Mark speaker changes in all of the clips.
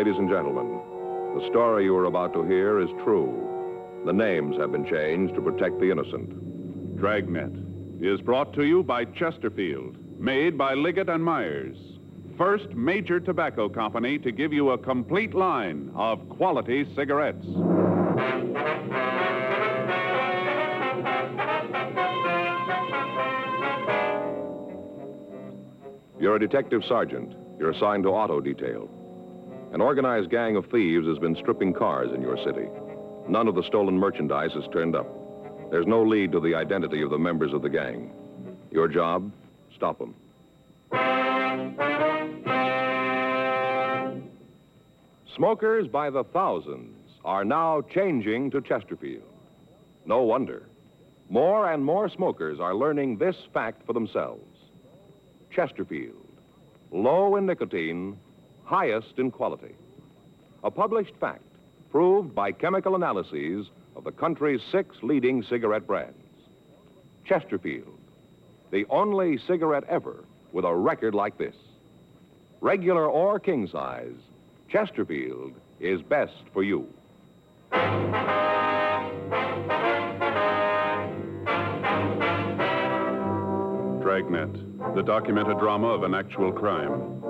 Speaker 1: Ladies and gentlemen, the story you are about to hear is true. The names have been changed to protect the innocent.
Speaker 2: Dragnet is brought to you by Chesterfield, made by Liggett and Myers. First major tobacco company to give you a complete line of quality cigarettes.
Speaker 1: You're a detective sergeant. You're assigned to auto detail. An organized gang of thieves has been stripping cars in your city. None of the stolen merchandise has turned up. There's no lead to the identity of the members of the gang. Your job? Stop them. Smokers by the thousands are now changing to Chesterfield. No wonder. More and more smokers are learning this fact for themselves. Chesterfield, low in nicotine, highest in quality. A published fact proved by chemical analyses of the country's six leading cigarette brands. Chesterfield, the only cigarette ever with a record like this. Regular or king size, Chesterfield is best for you.
Speaker 2: Dragnet, the documented drama of an actual crime.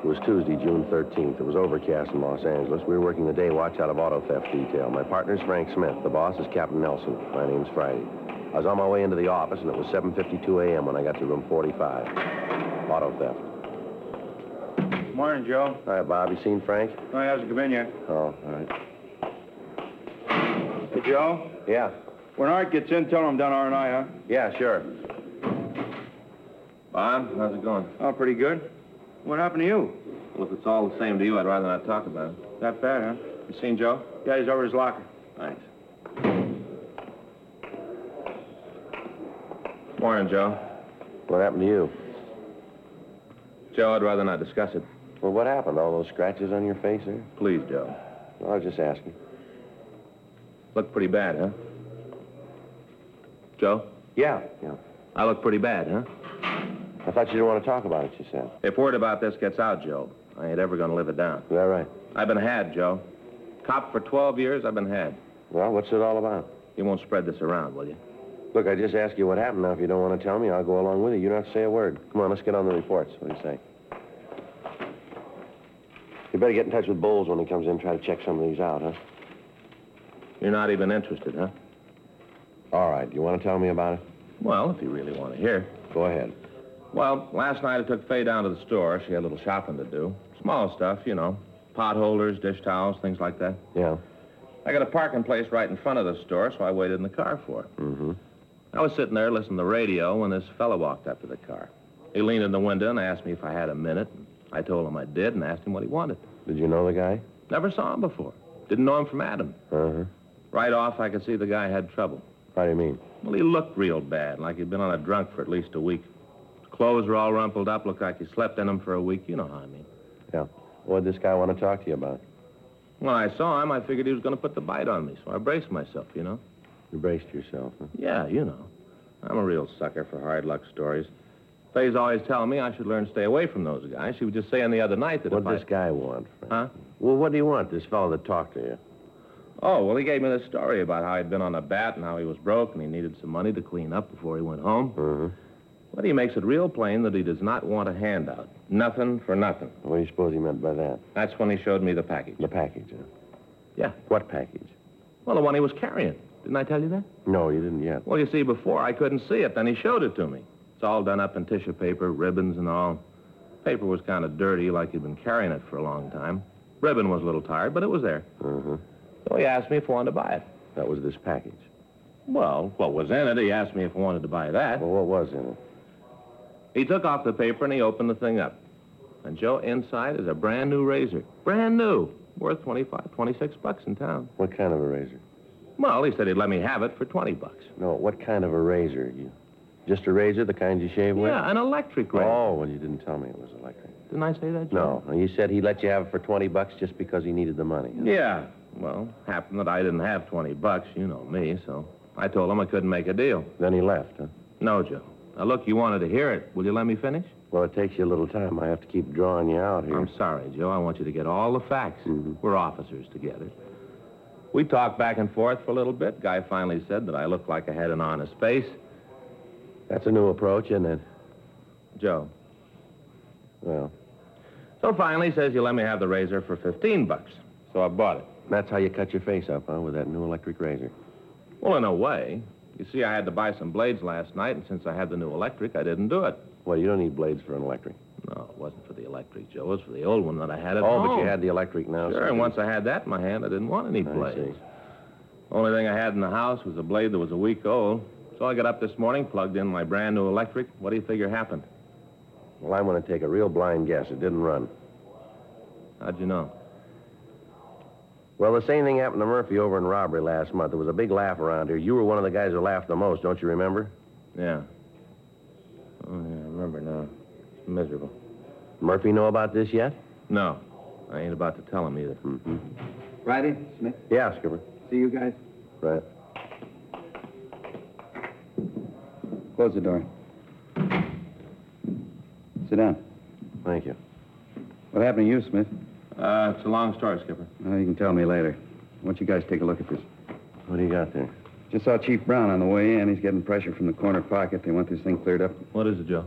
Speaker 3: It was Tuesday, June 13th. It was overcast in Los Angeles. We were working the day watch out of auto theft detail. My partner's Frank Smith. The boss is Captain Nelson. My name's Friday. I was on my way into the office, and it was 7.52 a.m. when I got to room 45. Auto theft.
Speaker 4: Morning, Joe.
Speaker 3: Hi, Bob. You seen Frank?
Speaker 4: No, he hasn't come in yet.
Speaker 3: Oh, all right.
Speaker 4: Hey, Joe.
Speaker 3: Yeah.
Speaker 4: When Art gets in, tell him I'm down R&I, huh?
Speaker 3: Yeah, sure. Bob, how's it going?
Speaker 4: Oh, pretty good. What happened to you?
Speaker 3: Well, if it's all the same to you, I'd rather not talk about it.
Speaker 4: That bad, huh?
Speaker 3: You seen Joe?
Speaker 4: Yeah, he's over his locker.
Speaker 3: Thanks. Morning, Joe. What happened to you? Joe, I'd rather not discuss it. Well, what happened? All those scratches on your face there? Please, Joe. Well, I was just asking. Look pretty bad, huh? Joe? Yeah. Yeah. I look pretty bad, huh? I thought you didn't want to talk about it, you said. If word about this gets out, Joe, I ain't ever going to live it down. Is that right? I've been had, Joe. Cop for 12 years, I've been had. Well, what's it all about? You won't spread this around, will you? Look, I just asked you what happened. Now, if you don't want to tell me, I'll go along with you. You don't have to say a word. Come on, let's get on the reports. What do you say? You better get in touch with Bowles when he comes in. Try to check some of these out, huh? You're not even interested, huh? All right. You want to tell me about it? Well, if you really want to hear. Go ahead. Well, last night I took Faye down to the store. She had a little shopping to do. Small stuff, you know. Pot holders, dish towels, things like that. Yeah. I got a parking place right in front of the store, so I waited in the car for her. Mm-hmm. I was sitting there listening to the radio when this fellow walked up to the car. He leaned in the window and asked me if I had a minute. I told him I did and asked him what he wanted. Did you know the guy? Never saw him before. Didn't know him from Adam. Uh-huh. Right off, I could see the guy had trouble. How do you mean? Well, he looked real bad, like he'd been on a drunk for at least a week.
Speaker 5: Clothes were all rumpled up, looked like he slept in them for a week. You know how I mean.
Speaker 3: Yeah. What did this guy want to talk to you about?
Speaker 5: When I saw him, I figured he was going to put the bite on me, so I braced myself, you know?
Speaker 3: You braced yourself, huh?
Speaker 5: Yeah, you know. I'm a real sucker for hard luck stories. Fay's always telling me I should learn to stay away from those guys. She was just saying the other night that
Speaker 3: What did
Speaker 5: I...
Speaker 3: this guy want, Frank?
Speaker 5: Huh?
Speaker 3: Well, what do you want, this fellow that talked to you?
Speaker 5: Oh, well, he gave me this story about how he'd been on a bat and how he was broke and he needed some money to clean up before he went home.
Speaker 3: Mm-hmm.
Speaker 5: But he makes it real plain that he does not want a handout. Nothing for nothing.
Speaker 3: What do you suppose he meant by that?
Speaker 5: That's when he showed me the package.
Speaker 3: The package, huh?
Speaker 5: Yeah.
Speaker 3: What package?
Speaker 5: Well, the one he was carrying. Didn't I tell you that?
Speaker 3: No, you didn't yet.
Speaker 5: Well, you see, before I couldn't see it. Then he showed it to me. It's all done up in tissue paper, ribbons and all. Paper was kind of dirty, like he'd been carrying it for a long time. Ribbon was a little tired, but it was there.
Speaker 3: Mm-hmm.
Speaker 5: So he asked me if I wanted to buy it.
Speaker 3: That was this package.
Speaker 5: Well, what was in it? He asked me if I wanted to buy that.
Speaker 3: Well, what was in it?
Speaker 5: He took off the paper and he opened the thing up. And Joe, inside is a brand new razor. Brand new. Worth 25, 26 bucks in town.
Speaker 3: What kind of a razor?
Speaker 5: Well, he said he'd let me have it for 20 bucks.
Speaker 3: No, what kind of a razor? You just a razor, the kind you shave with?
Speaker 5: Yeah, an electric razor.
Speaker 3: Oh, well, you didn't tell me it was electric.
Speaker 5: Didn't I say that, Joe?
Speaker 3: No, you said he let you have it for 20 bucks just because he needed the money. huh?
Speaker 5: Yeah. Well, happened that I didn't have 20 bucks, you know me, so I told him I couldn't make a deal.
Speaker 3: Then he left, huh?
Speaker 5: No, Joe. Now, look, you wanted to hear it. Will you let me finish?
Speaker 3: Well, it takes you a little time. I have to keep drawing you out here.
Speaker 5: I'm sorry, Joe. I want you to get all the facts.
Speaker 3: Mhm.
Speaker 5: We're officers together. We talked back and forth for a little bit. Guy finally said that I looked like I had an honest face.
Speaker 3: That's a new approach, isn't it?
Speaker 5: Joe.
Speaker 3: Well,
Speaker 5: So finally he says you let me have the razor for 15 bucks. So I bought it.
Speaker 3: that's how you cut your face up, huh, with that new electric razor.
Speaker 5: Well, in a way. You see, I had to buy some blades last night, and since I had the new electric, I didn't do it.
Speaker 3: Well, you don't need blades for an electric.
Speaker 5: No, it wasn't for the electric, Joe. It was for the old one that I had at
Speaker 3: oh,
Speaker 5: home.
Speaker 3: but you had the electric now.
Speaker 5: Sure,
Speaker 3: so
Speaker 5: and once I had that in my hand, I didn't want any blades.
Speaker 3: I see.
Speaker 5: Only thing I had in the house was a blade that was a week old. So I got up this morning, plugged in my brand new electric. What do you figure happened?
Speaker 3: Well, I'm going to take a real blind guess. It didn't run.
Speaker 5: How'd you know?
Speaker 3: Well, the same thing happened to Murphy over in robbery last month. There was a big laugh around here. You were one of the guys who laughed the most, don't you remember?
Speaker 5: Yeah. Oh, yeah, I remember now. It's miserable.
Speaker 3: Murphy know about this yet?
Speaker 5: No, I ain't about to tell him either.
Speaker 3: Mm-hmm.
Speaker 4: Friday, Smith.
Speaker 3: Yeah, Skipper.
Speaker 4: See you guys.
Speaker 3: Right.
Speaker 4: Close the door. Sit down.
Speaker 3: Thank you.
Speaker 4: What happened to you, Smith?
Speaker 5: Uh, it's a long story, Skipper.
Speaker 4: Well, you can tell me later. Why don't you guys take a look at this?
Speaker 3: What do you got there?
Speaker 4: Just saw Chief Brown on the way in. He's getting pressure from the corner pocket. They want this thing cleared up.
Speaker 5: What is it, Joe?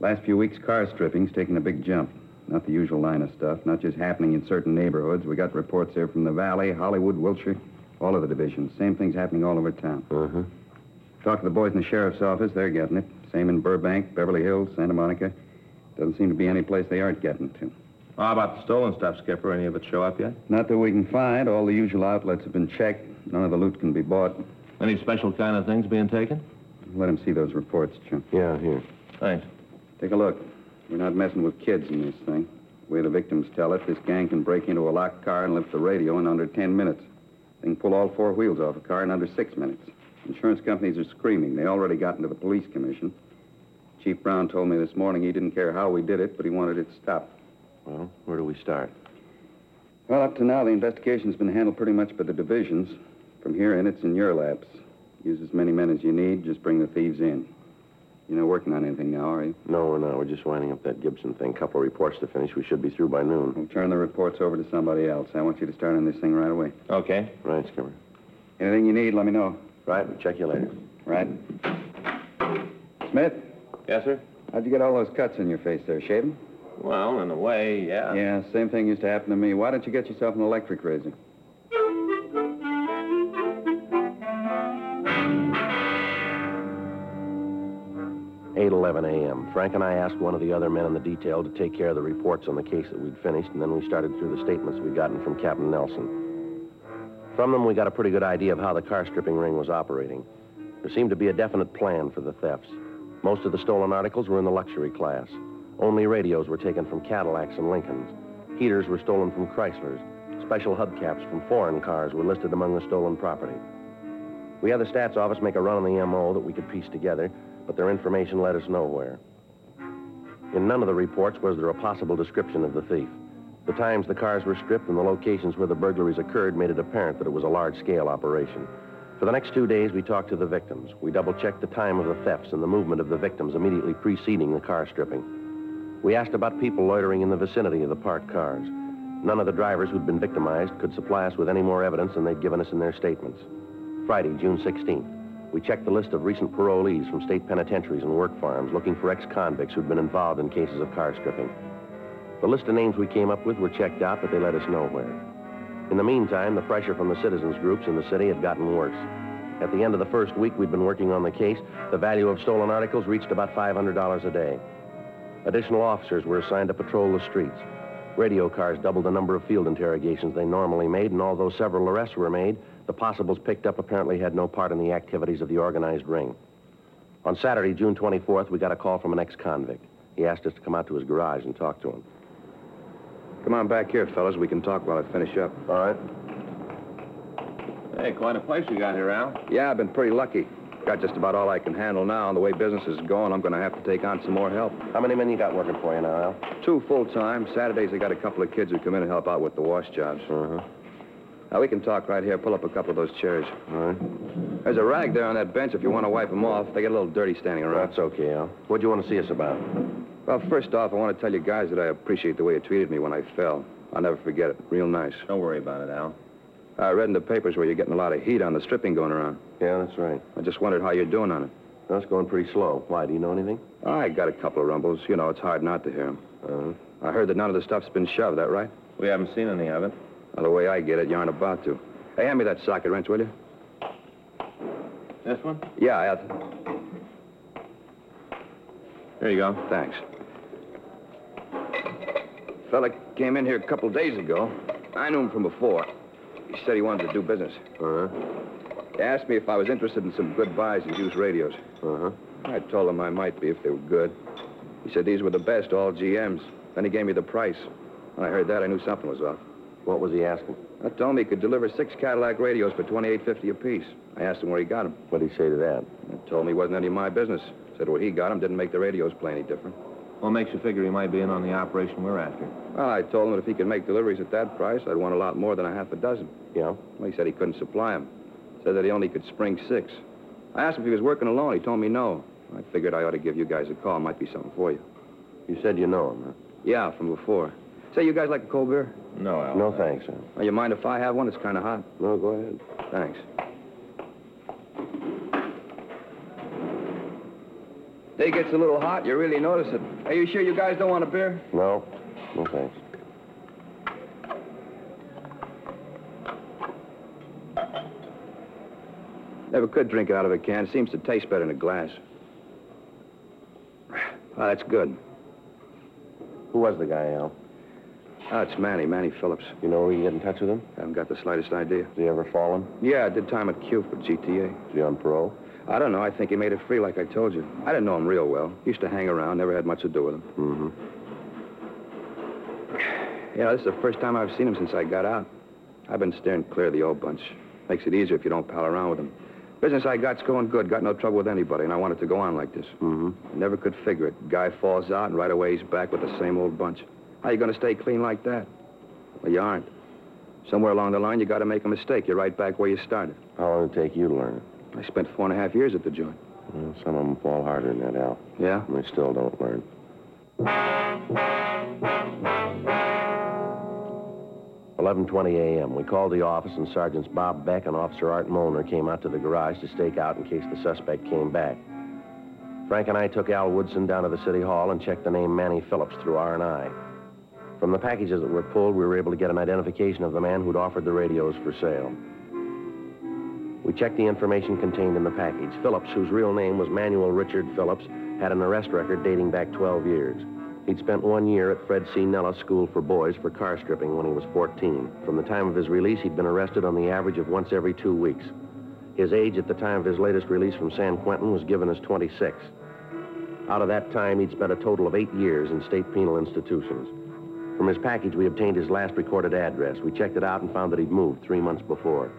Speaker 4: Last few weeks, car stripping's taken a big jump. Not the usual line of stuff, not just happening in certain neighborhoods. We got reports here from the Valley, Hollywood, Wilshire, all of the divisions. Same thing's happening all over town.
Speaker 3: Uh-huh.
Speaker 4: Talk to the boys in the sheriff's office, they're getting it. Same in Burbank, Beverly Hills, Santa Monica. Doesn't seem to be any place they aren't getting to.
Speaker 5: How about the stolen stuff, Skipper? Any of it show up yet?
Speaker 4: Not that we can find. All the usual outlets have been checked. None of the loot can be bought.
Speaker 5: Any special kind of things being taken?
Speaker 4: Let him see those reports, Jim.
Speaker 3: Yeah, here.
Speaker 5: Thanks.
Speaker 4: Take a look. We're not messing with kids in this thing. The way the victims tell it, this gang can break into a locked car and lift the radio in under 10 minutes. They can pull all four wheels off a car in under six minutes. Insurance companies are screaming. They already got into the police commission. Chief Brown told me this morning he didn't care how we did it, but he wanted it stopped.
Speaker 3: Well, where do we start?
Speaker 4: Well, up to now, the investigation's been handled pretty much by the divisions. From here in, it's in your laps. Use as many men as you need. Just bring the thieves in. You're not working on anything now, are you?
Speaker 3: No, we're not. We're just winding up that Gibson thing. Couple of reports to finish. We should be through by noon.
Speaker 4: We'll turn the reports over to somebody else. I want you to start on this thing right away.
Speaker 5: Okay.
Speaker 3: Right, Skipper.
Speaker 4: Anything you need, let me know.
Speaker 3: Right, we'll check you later.
Speaker 4: Right? Smith,
Speaker 5: Yes, sir?
Speaker 4: how'd you get all those cuts in your face there? Shaving?
Speaker 5: Well, in a way, yeah.
Speaker 4: Yeah, same thing used to happen to me. Why don't you get yourself an electric razor?
Speaker 3: Eight eleven a.m. Frank and I asked one of the other men in the detail to take care of the reports on the case that we'd finished, and then we started through the statements we'd gotten from Captain Nelson. From them, we got a pretty good idea of how the car stripping ring was operating. There seemed to be a definite plan for the thefts. Most of the stolen articles were in the luxury class. Only radios were taken from Cadillacs and Lincolns. Heaters were stolen from Chryslers. Special hubcaps from foreign cars were listed among the stolen property. We had the stats office make a run on the MO that we could piece together, but their information led us nowhere. In none of the reports was there a possible description of the thief. The times the cars were stripped and the locations where the burglaries occurred made it apparent that it was a large-scale operation. For the next two days, we talked to the victims. We double-checked the time of the thefts and the movement of the victims immediately preceding the car stripping. We asked about people loitering in the vicinity of the parked cars. None of the drivers who'd been victimized could supply us with any more evidence than they'd given us in their statements. Friday, June 16th, we checked the list of recent parolees from state penitentiaries and work farms looking for ex-convicts who'd been involved in cases of car stripping. The list of names we came up with were checked out, but they led us nowhere. In the meantime, the pressure from the citizens groups in the city had gotten worse. At the end of the first week we'd been working on the case, the value of stolen articles reached about $500 a day. Additional officers were assigned to patrol the streets. Radio cars doubled the number of field interrogations they normally made, and although several arrests were made, the possibles picked up apparently had no part in the activities of the organized ring. On Saturday, June 24th, we got a call from an ex-convict. He asked us to come out to his garage and talk to him.
Speaker 4: Come on back here, fellas. We can talk while I finish up.
Speaker 3: All right.
Speaker 5: Hey, quite a place you got here, Al.
Speaker 4: Yeah, I've been pretty lucky. Got just about all I can handle now, and the way business is going, I'm going to have to take on some more help.
Speaker 3: How many men you got working for you now, Al?
Speaker 4: Two full-time. Saturdays, I got a couple of kids who come in and help out with the wash jobs.
Speaker 3: Uh-huh.
Speaker 4: Now, we can talk right here. Pull up a couple of those chairs.
Speaker 3: All right.
Speaker 4: There's a rag there on that bench if you want to wipe them off. They get a little dirty standing around.
Speaker 3: That's okay, Al. What do you want to see us about?
Speaker 4: Well, first off, I want to tell you guys that I appreciate the way you treated me when I fell. I'll never forget it. Real nice.
Speaker 5: Don't worry about it, Al.
Speaker 4: I read in the papers where you're getting a lot of heat on the stripping going around.
Speaker 3: Yeah, that's right.
Speaker 4: I just wondered how you're doing on it.
Speaker 3: That's going pretty slow. Why, do you know anything?
Speaker 4: I got a couple of rumbles. You know, it's hard not to hear them.
Speaker 3: Uh-huh.
Speaker 4: I heard that none of the stuff's been shoved, that right?
Speaker 5: We haven't seen any of it.
Speaker 4: Well, the way I get it, you aren't about to. Hey, hand me that socket wrench, will you?
Speaker 5: This one?
Speaker 4: Yeah, I...
Speaker 5: Here you go.
Speaker 4: Thanks. Fella came in here a couple days ago. I knew him from before. He said he wanted to do business.
Speaker 3: Uh-huh.
Speaker 4: He asked me if I was interested in some good buys and used radios.
Speaker 3: Uh-huh.
Speaker 4: I told him I might be if they were good. He said these were the best, all GMs. Then he gave me the price. When I heard that, I knew something was off.
Speaker 3: What was he asking?
Speaker 4: I told him he could deliver six Cadillac radios for twenty-eight fifty apiece. I asked him where he got them.
Speaker 3: What'd he say to that?
Speaker 4: He told me it wasn't any of my business. Said where he got them didn't make the radios play any different.
Speaker 5: What makes you figure he might be in on the operation we're after?
Speaker 4: Well, I told him that if he could make deliveries at that price, I'd want a lot more than a half a dozen.
Speaker 3: Yeah?
Speaker 4: Well, he said he couldn't supply them. Said that he only could spring six. I asked him if he was working alone. He told me no. I figured I ought to give you guys a call. Might be something for you.
Speaker 3: You said you know him, huh?
Speaker 4: Yeah, from before. Say, you guys like a cold beer?
Speaker 5: No, Al.
Speaker 3: No, thanks, Al.
Speaker 4: Well, you mind if I have one? It's kind of hot.
Speaker 3: No, go ahead.
Speaker 4: Thanks. Day gets a little hot. You really notice it. Are you sure you guys don't want a beer?
Speaker 3: No? No, thanks.
Speaker 4: Never could drink it out of a can. Seems to taste better in a glass. Oh, that's good.
Speaker 3: Who was the guy, Al?
Speaker 4: Oh, it's Manny, Manny Phillips.
Speaker 3: You know where you get in touch with him?
Speaker 4: I haven't got the slightest idea.
Speaker 3: Has he ever fallen?
Speaker 4: Yeah, I did time at Q for GTA.
Speaker 3: Is he on parole?
Speaker 4: I don't know. I think he made it free, like I told you. I didn't know him real well. Used to hang around, never had much to do with him.
Speaker 3: Mm-hmm.
Speaker 4: Yeah, this is the first time I've seen him since I got out. I've been steering clear of the old bunch. Makes it easier if you don't pal around with them. Business I got's going good. Got no trouble with anybody, and I want it to go on like this.
Speaker 3: Mm-hmm.
Speaker 4: Never could figure it. Guy falls out, and right away he's back with the same old bunch. How you going to stay clean like that? Well, you aren't. Somewhere along the line, you got to make a mistake. You're right back where you started.
Speaker 3: How long did it take you to learn it?
Speaker 4: I spent four and a half years at the joint.
Speaker 3: Well, some of them fall harder than that, Al.
Speaker 4: Yeah?
Speaker 3: And they still don't learn. 11:20 a.m. We called the office, and Sergeants Bob Beck and Officer Art Molnar came out to the garage to stake out in case the suspect came back. Frank and I took Al Woodson down to the city hall and checked the name Manny Phillips through R&I. From the packages that were pulled, we were able to get an identification of the man who'd offered the radios for sale. We checked the information contained in the package. Phillips, whose real name was Manuel Richard Phillips, had an arrest record dating back 12 years. He'd spent one year at Fred C. Nellis School for Boys for car stripping when he was 14. From the time of his release, he'd been arrested on the average of once every two weeks. His age at the time of his latest release from San Quentin was given as 26. Out of that time, he'd spent a total of eight years in state penal institutions. From his package, we obtained his last recorded address. We checked it out and found that he'd moved three months before.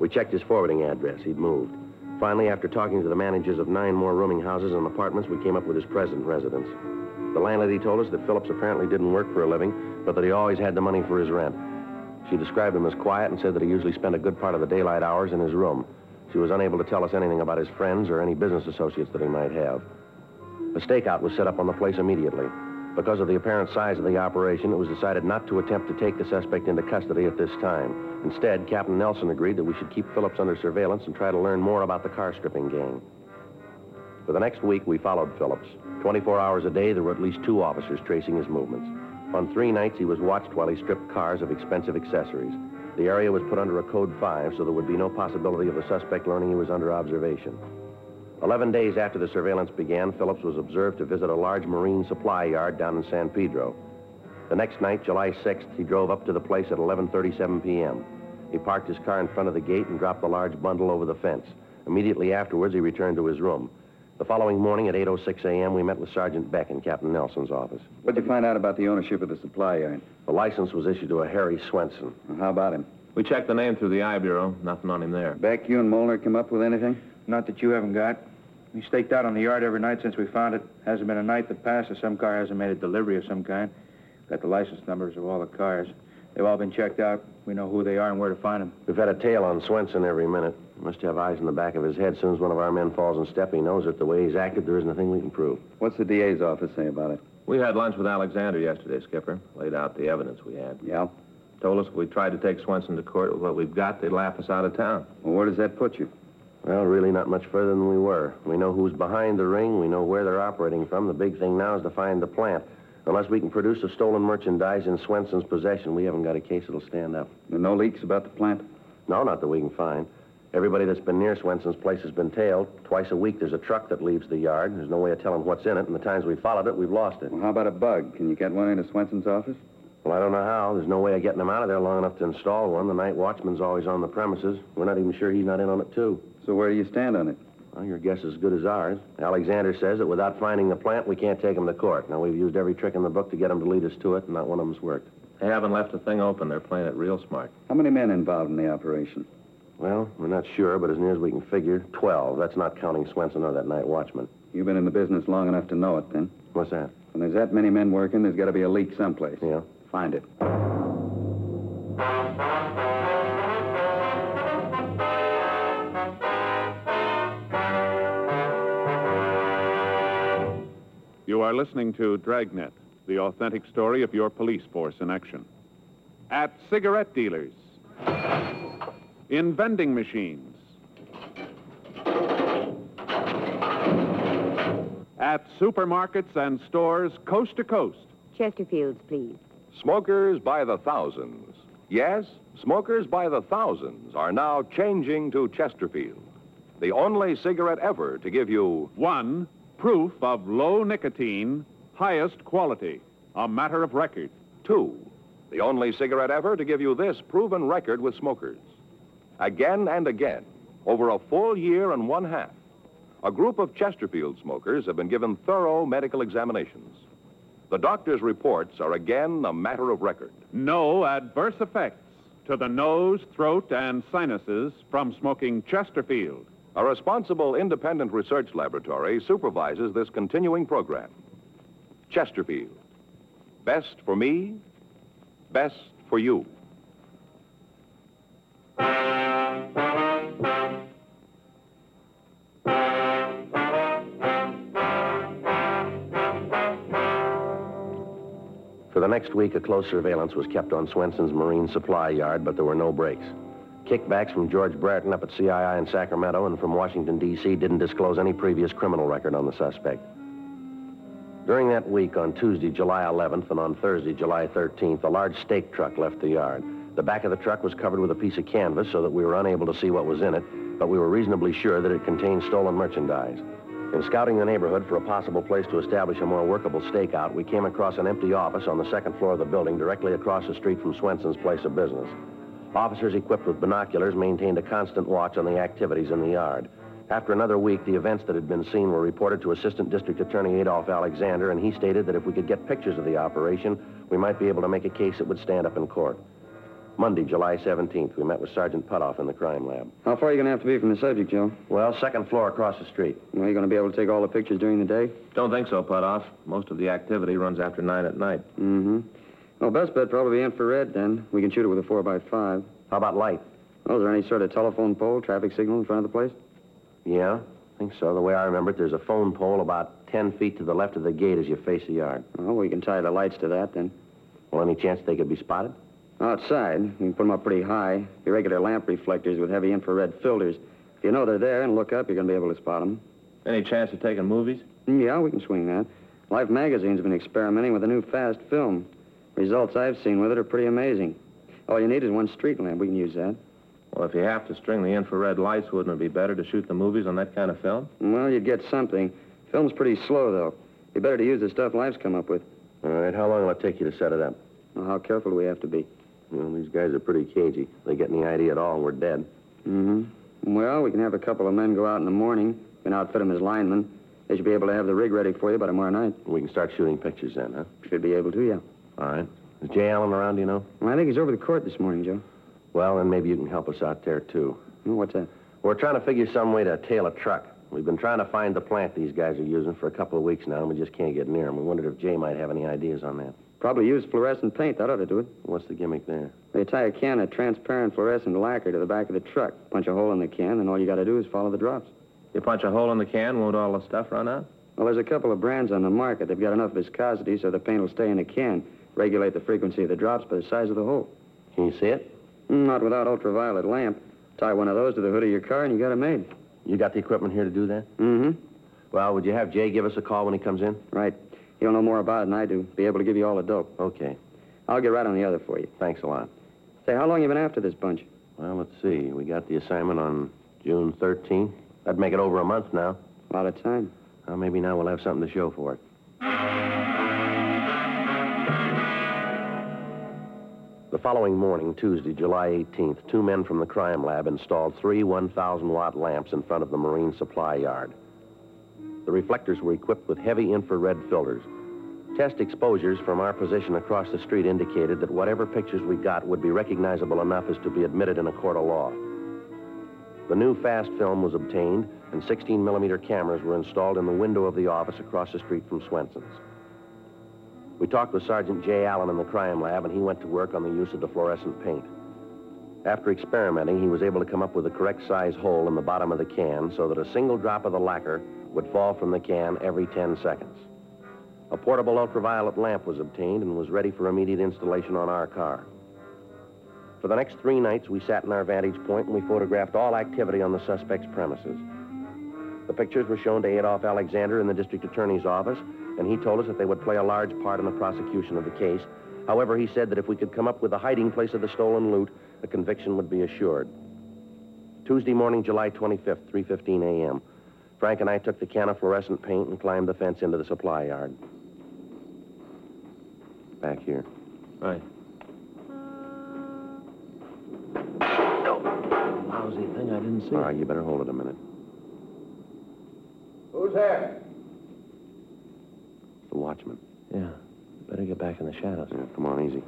Speaker 3: We checked his forwarding address. He'd moved. Finally, after talking to the managers of nine more rooming houses and apartments, we came up with his present residence. The landlady told us that Phillips apparently didn't work for a living, but that he always had the money for his rent. She described him as quiet and said that he usually spent a good part of the daylight hours in his room. She was unable to tell us anything about his friends or any business associates that he might have. A stakeout was set up on the place immediately. Because of the apparent size of the operation, it was decided not to attempt to take the suspect into custody at this time. Instead, Captain Nelson agreed that we should keep Phillips under surveillance and try to learn more about the car stripping gang. For the next week, we followed Phillips. 24 hours a day, there were at least two officers tracing his movements. On three nights, he was watched while he stripped cars of expensive accessories. The area was put under a Code 5, so there would be no possibility of the suspect learning he was under observation. Eleven days after the surveillance began, Phillips was observed to visit a large marine supply yard down in San Pedro. The next night, July 6th, he drove up to the place at 11.37 p.m. He parked his car in front of the gate and dropped the large bundle over the fence. Immediately afterwards, he returned to his room. The following morning at 8.06 a.m., we met with Sergeant Beck in Captain Nelson's office.
Speaker 4: What'd you find out about the ownership of the supply yard?
Speaker 3: The license was issued to a Harry Swenson.
Speaker 4: Well, how about him?
Speaker 5: We checked the name through the I Bureau. Nothing on him there.
Speaker 4: Beck, you and Molnar come up with anything?
Speaker 6: Not that you haven't got. We staked out on the yard every night since we found it. Hasn't been a night that passed that some car hasn't made a delivery of some kind. Got the license numbers of all the cars. They've all been checked out. We know who they are and where to find them.
Speaker 3: We've had a tail on Swenson every minute. Must have eyes in the back of his head. As soon as one of our men falls in step, he knows it. The way he's acted, there isn't a thing we can prove.
Speaker 4: What's the DA's office say about it?
Speaker 5: We had lunch with Alexander yesterday, Skipper. Laid out the evidence we had.
Speaker 4: Yeah?
Speaker 5: Told us if we tried to take Swenson to court with what we've got, they'd laugh us out of town.
Speaker 4: Well, where does that put you?
Speaker 3: Well, really not much further than we were. We know who's behind the ring. We know where they're operating from. The big thing now is to find the plant. Unless we can produce the stolen merchandise in Swenson's possession, we haven't got a case that'll stand up.
Speaker 4: There no leaks about the plant?
Speaker 3: No, not that we can find. Everybody that's been near Swenson's place has been tailed. Twice a week, there's a truck that leaves the yard. There's no way of telling what's in it, and the times we've followed it, we've lost it.
Speaker 4: Well, how about a bug? Can you get one into Swenson's office?
Speaker 3: Well, I don't know how. There's no way of getting them out of there long enough to install one. The night watchman's always on the premises. We're not even sure he's not in on it, too.
Speaker 4: So where do you stand on it?
Speaker 3: Well, your guess is as good as ours. Alexander says that without finding the plant, we can't take him to court. Now, we've used every trick in the book to get him to lead us to it, and not one of them's worked.
Speaker 5: They haven't left a thing open. They're playing it real smart.
Speaker 4: How many men involved in the operation?
Speaker 3: Well, we're not sure, but as near as we can figure, 12. That's not counting Swenson or that night watchman.
Speaker 4: You've been in the business long enough to know it, then.
Speaker 3: What's that?
Speaker 4: When there's that many men working, there's got to be a leak someplace.
Speaker 3: Yeah.
Speaker 4: Find it.
Speaker 2: You are listening to Dragnet, the authentic story of your police force in action. At cigarette dealers, in vending machines, at supermarkets and stores coast to coast.
Speaker 7: Chesterfields, please.
Speaker 1: Smokers by the thousands. Yes, smokers by the thousands are now changing to Chesterfield, the only cigarette ever to give you
Speaker 2: One, proof of low nicotine, highest quality, a matter of record.
Speaker 1: two, the only cigarette ever to give you this proven record with smokers. Again and again, over a full year and one half, a group of Chesterfield smokers have been given thorough medical examinations. The doctor's reports are again a matter of record.
Speaker 2: No adverse effects to the nose, throat, and sinuses from smoking Chesterfield.
Speaker 1: A responsible independent research laboratory supervises this continuing program. Chesterfield. Best for me, best for you.
Speaker 3: For the next week, a close surveillance was kept on Swenson's marine supply yard, but there were no breaks. Kickbacks from George Brereton up at CII in Sacramento and from Washington, D.C. didn't disclose any previous criminal record on the suspect. During that week, on Tuesday, July 11th, and on Thursday, July 13th, a large stake truck left the yard. The back of the truck was covered with a piece of canvas so that we were unable to see what was in it, but we were reasonably sure that it contained stolen merchandise. In scouting the neighborhood for a possible place to establish a more workable stakeout, we came across an empty office on the second floor of the building directly across the street from Swenson's place of business. Officers equipped with binoculars maintained a constant watch on the activities in the yard. After another week, the events that had been seen were reported to Assistant District Attorney Adolph Alexander, and he stated that if we could get pictures of the operation, we might be able to make a case that would stand up in court. Monday, July 17th. We met with Sergeant Putoff in the crime lab.
Speaker 8: How far are you going to have to be from the subject, Joe?
Speaker 3: Well, second floor across the street.
Speaker 8: Well, are you going to be able to take all the pictures during the day?
Speaker 5: Don't think so, Putoff. Most of the activity runs after 9 at night.
Speaker 8: Mm-hmm. Well, best bet probably infrared, then. We can shoot it with a 4 by 5
Speaker 3: How about light?
Speaker 8: Oh, is there any sort of telephone pole, traffic signal in front of the place?
Speaker 3: Yeah, I think so. The way I remember it, there's a phone pole about 10 feet to the left of the gate as you face the yard.
Speaker 8: Well, we can tie the lights to that, then.
Speaker 3: Well, any chance they could be spotted?
Speaker 8: Outside, we can put them up pretty high. Irregular lamp reflectors with heavy infrared filters. If you know they're there and look up, you're going to be able to spot them.
Speaker 5: Any chance of taking movies?
Speaker 8: Mm, yeah, we can swing that. Life magazine's been experimenting with a new fast film. Results I've seen with it are pretty amazing. All you need is one street lamp. We can use that.
Speaker 5: Well, if you have to string the infrared lights, wouldn't it be better to shoot the movies on that kind of film?
Speaker 8: Well, you'd get something. Film's pretty slow, though. Be better to use the stuff Life's come up with.
Speaker 3: All right, how long will it take you to set it up?
Speaker 8: Well, how careful do we have to be?
Speaker 3: Well, these guys are pretty cagey. They get any idea at all, we're dead.
Speaker 8: Mm-hmm. Well, we can have a couple of men go out in the morning. We can outfit them as linemen. They should be able to have the rig ready for you by tomorrow night.
Speaker 3: We can start shooting pictures then, huh?
Speaker 8: Should be able to, yeah.
Speaker 3: All right. Is Jay Allen around, do you know?
Speaker 8: Well, I think he's over the court this morning, Joe.
Speaker 3: Well, then maybe you can help us out there, too.
Speaker 8: What's that?
Speaker 3: We're trying to figure some way to tail a truck. We've been trying to find the plant these guys are using for a couple of weeks now, and we just can't get near them. We wondered if Jay might have any ideas on that.
Speaker 8: Probably use fluorescent paint. That ought to do it.
Speaker 3: What's the gimmick there?
Speaker 8: They tie a can of transparent fluorescent lacquer to the back of the truck, punch a hole in the can, and all you got to do is follow the drops.
Speaker 5: You punch a hole in the can, won't all the stuff run out?
Speaker 8: Well, there's a couple of brands on the market. They've got enough viscosity so the paint will stay in the can. Regulate the frequency of the drops by the size of the hole.
Speaker 3: Can you see it?
Speaker 8: Mm, Not without ultraviolet lamp. Tie one of those to the hood of your car and you got it made.
Speaker 3: You got the equipment here to do that?
Speaker 8: Mm-hmm.
Speaker 3: Well, would you have Jay give us a call when he comes in?
Speaker 8: Right. He'll know more about it than I do. Be able to give you all the dope.
Speaker 3: Okay.
Speaker 8: I'll get right on the other for you.
Speaker 3: Thanks a lot.
Speaker 8: Say, how long you been after this bunch?
Speaker 3: Well, let's see. We got the assignment on June 13th. That'd make it over a month now.
Speaker 8: A lot of time.
Speaker 3: Well, maybe now we'll have something to show for it. The following morning, Tuesday, July 18th, two men from the crime lab installed three 1,000 watt lamps in front of the marine supply yard. The reflectors were equipped with heavy infrared filters. Test exposures from our position across the street indicated that whatever pictures we got would be recognizable enough as to be admitted in a court of law. The new fast film was obtained, and 16 millimeter cameras were installed in the window of the office across the street from Swenson's. We talked with Sergeant Jay Allen in the crime lab, and he went to work on the use of the fluorescent paint. After experimenting, he was able to come up with the correct size hole in the bottom of the can so that a single drop of the lacquer would fall from the can every 10 seconds. A portable ultraviolet lamp was obtained and was ready for immediate installation on our car. For the next three nights, we sat in our vantage point and we photographed all activity on the suspect's premises. The pictures were shown to Adolf Alexander in the district attorney's office, and he told us that they would play a large part in the prosecution of the case. However, he said that if we could come up with the hiding place of the stolen loot, the conviction would be assured. Tuesday morning, July 25th, 3.15 a.m., Frank and I took the can of fluorescent paint and climbed the fence into the supply yard. Back here.
Speaker 5: Right. Lousy thing, I didn't see
Speaker 3: All right, you better hold it a minute.
Speaker 9: Who's there?
Speaker 3: The watchman.
Speaker 5: Yeah. Better get back in the shadows.
Speaker 3: Yeah, come on, easy.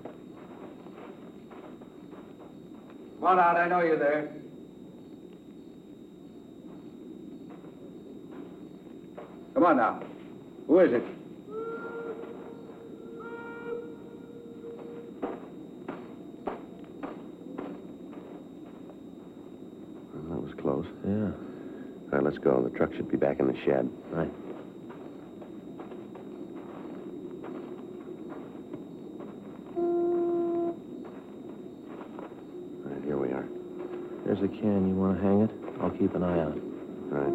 Speaker 9: Come on out. I know you're there. Come on now. Who is it?
Speaker 3: Well, that was close.
Speaker 5: Yeah.
Speaker 3: All right, let's go. The truck should be back in the shed.
Speaker 5: Right.
Speaker 3: All right, here we are.
Speaker 5: There's a can. You want to hang it? I'll keep an eye out.
Speaker 3: All right.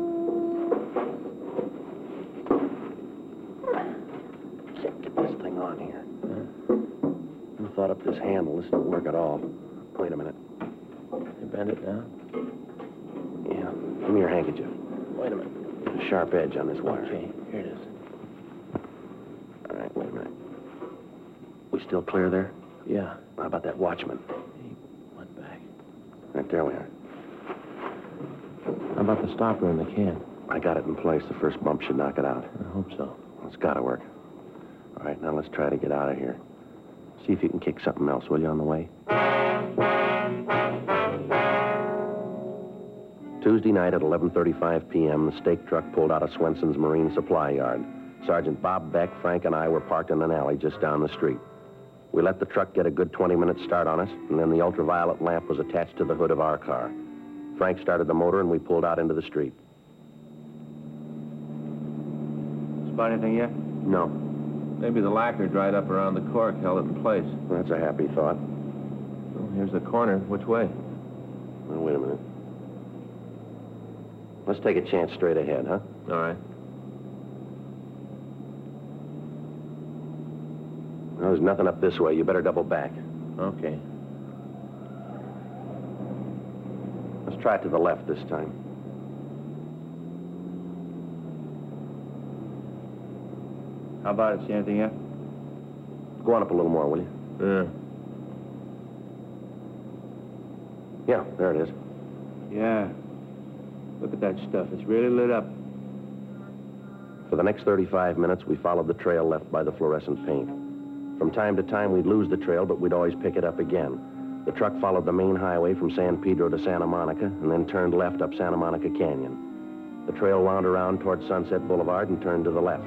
Speaker 3: Can't get this thing on here. Who thought up this handle? This don't work at all. Wait a minute.
Speaker 5: You bend it down.
Speaker 3: Yeah. Give me your handkerchief.
Speaker 5: Wait a minute.
Speaker 3: There's a sharp edge on this wire.
Speaker 5: Okay, here it is.
Speaker 3: All right, wait a minute. We still clear there?
Speaker 5: Yeah.
Speaker 3: How about that watchman?
Speaker 5: He went back.
Speaker 3: Right there we are
Speaker 5: about the stopper in the can?
Speaker 3: I got it in place. The first bump should knock it out.
Speaker 5: I hope so.
Speaker 3: It's got to work. All right, now let's try to get out of here. See if you can kick something else, will you, on the way? Tuesday night at 11.35 p.m., the stake truck pulled out of Swenson's Marine Supply Yard. Sergeant Bob Beck, Frank, and I were parked in an alley just down the street. We let the truck get a good 20 minute start on us, and then the ultraviolet lamp was attached to the hood of our car. Frank started the motor, and we pulled out into the street.
Speaker 6: Spot anything yet?
Speaker 3: No.
Speaker 5: Maybe the lacquer dried up around the cork, held it in place.
Speaker 3: That's a happy thought.
Speaker 5: Well, here's the corner. Which way?
Speaker 3: Well, wait a minute. Let's take a chance straight ahead, huh?
Speaker 5: All right.
Speaker 3: Well, there's nothing up this way. You better double back.
Speaker 5: Okay.
Speaker 3: Try it to the left this time.
Speaker 6: How about it? See anything yet?
Speaker 3: Go on up a little more, will you?
Speaker 5: Yeah.
Speaker 3: Yeah, there it is.
Speaker 6: Yeah. Look at that stuff. It's really lit up.
Speaker 3: For the next 35 minutes, we followed the trail left by the fluorescent paint. From time to time, we'd lose the trail, but we'd always pick it up again. The truck followed the main highway from San Pedro to Santa Monica and then turned left up Santa Monica Canyon. The trail wound around toward Sunset Boulevard and turned to the left.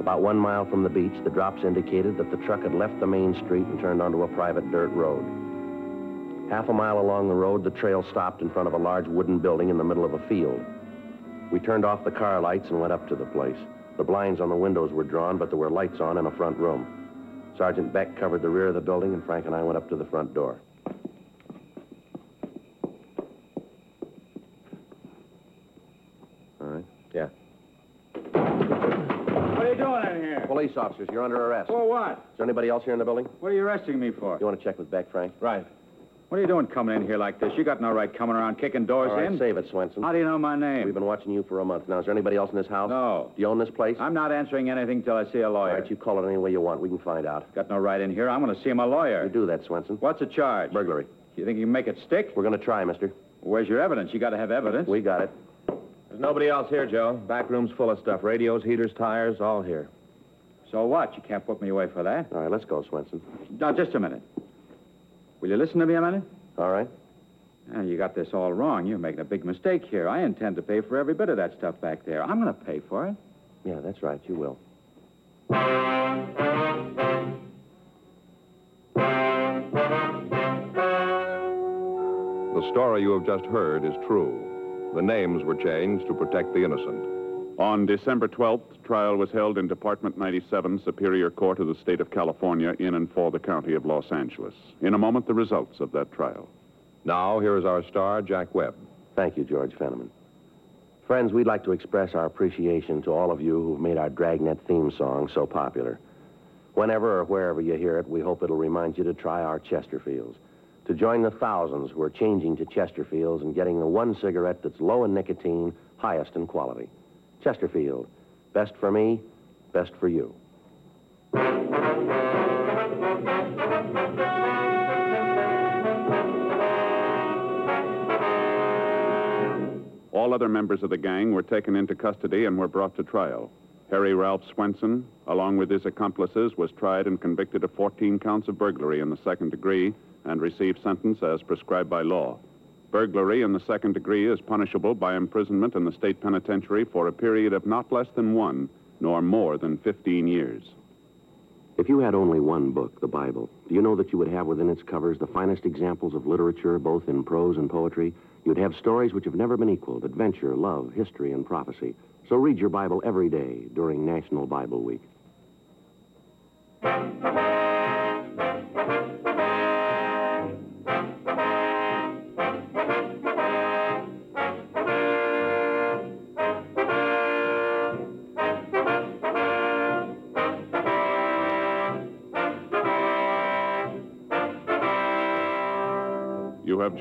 Speaker 3: About one mile from the beach, the drops indicated that the truck had left the main street and turned onto a private dirt road. Half a mile along the road, the trail stopped in front of a large wooden building in the middle of a field. We turned off the car lights and went up to the place. The blinds on the windows were drawn, but there were lights on in a front room. Sergeant Beck covered the rear of the building, and Frank and I went up to the front door. All right. Yeah.
Speaker 6: What are you doing in here?
Speaker 3: Police officers, you're under arrest.
Speaker 6: For what?
Speaker 3: Is there anybody else here in the building?
Speaker 6: What are you arresting me for?
Speaker 3: You want to check with Beck, Frank?
Speaker 5: Right.
Speaker 6: What are you doing coming in here like this? You got no right coming around kicking doors
Speaker 3: All right,
Speaker 6: in.
Speaker 3: save it, Swenson.
Speaker 6: How do you know my name?
Speaker 3: We've been watching you for a month now. Is there anybody else in this house?
Speaker 6: No.
Speaker 3: Do you own this place?
Speaker 6: I'm not answering anything till I see a lawyer.
Speaker 3: right, you call it any way you want. We can find out.
Speaker 6: Got no right in here. I'm going to see my lawyer.
Speaker 3: You do that, Swenson.
Speaker 6: What's the charge?
Speaker 3: Burglary.
Speaker 6: You think you can make it stick?
Speaker 3: We're going to try, mister.
Speaker 6: Where's your evidence? You got to have evidence.
Speaker 3: We got it.
Speaker 5: There's nobody else here, Joe. Back room's full of stuff. Radios, heaters, tires, all here.
Speaker 6: So what? You can't put me away for that.
Speaker 3: All right, let's go, Swenson.
Speaker 6: Now, just a minute. Will you listen to me a minute?
Speaker 3: All right?
Speaker 6: Now, you got this all wrong. You're making a big mistake here. I intend to pay for every bit of that stuff back there. I'm going to pay for it.
Speaker 3: Yeah, that's right. You will.
Speaker 1: The story you have just heard is true. The names were changed to protect the innocent.
Speaker 2: On December 12th, trial was held in Department 97, Superior Court of the State of California, in and for the County of Los Angeles. In a moment, the results of that trial.
Speaker 1: Now, here is our star, Jack Webb.
Speaker 3: Thank you, George Fenneman. Friends, we'd like to express our appreciation to all of you who've made our Dragnet theme song so popular. Whenever or wherever you hear it, we hope it'll remind you to try our Chesterfields. To join the thousands who are changing to Chesterfields and getting the one cigarette that's low in nicotine, highest in quality. Chesterfield. Best for me, best for you.
Speaker 2: All other members of the gang were taken into custody and were brought to trial. Harry Ralph Swenson, along with his accomplices, was tried and convicted of 14 counts of burglary in the second degree and received sentence as prescribed by law. Burglary in the second degree is punishable by imprisonment in the state penitentiary for a period of not less than one, nor more than 15 years.
Speaker 3: If you had only one book, the Bible, do you know that you would have within its covers the finest examples of literature, both in prose and poetry? You'd have stories which have never been equaled adventure, love, history, and prophecy. So read your Bible every day during National Bible Week.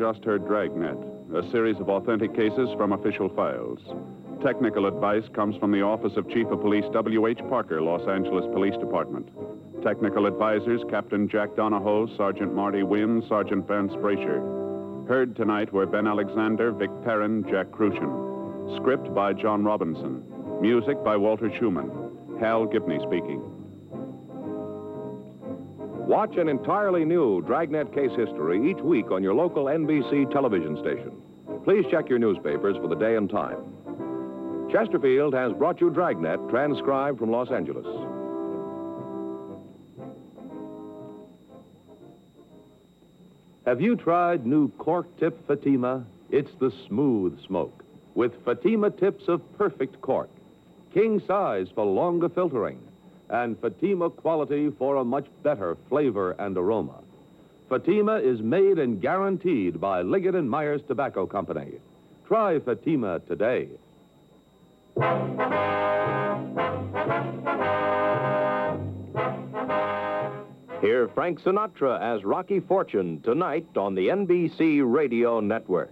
Speaker 2: Just heard Dragnet, a series of authentic cases from official files. Technical advice comes from the Office of Chief of Police W.H. Parker, Los Angeles Police Department. Technical advisors Captain Jack Donahoe, Sergeant Marty Wynn, Sergeant Vance Brasher. Heard tonight were Ben Alexander, Vic Perrin, Jack Kruschen. Script by John Robinson. Music by Walter Schumann. Hal Gibney speaking.
Speaker 1: Watch an entirely new Dragnet case history each week on your local NBC television station. please check your newspapers for the day and time. Chesterfield has brought you Dragnet, transcribed from Los Angeles. Have you tried new cork tip Fatima? It's the smooth smoke with Fatima tips of perfect cork, king size for longer filtering, and Fatima quality for a much better flavor and aroma. Fatima is made and guaranteed by Liggett and Myers Tobacco Company. Try Fatima today. Hear Frank Sinatra as Rocky Fortune tonight on the NBC Radio Network.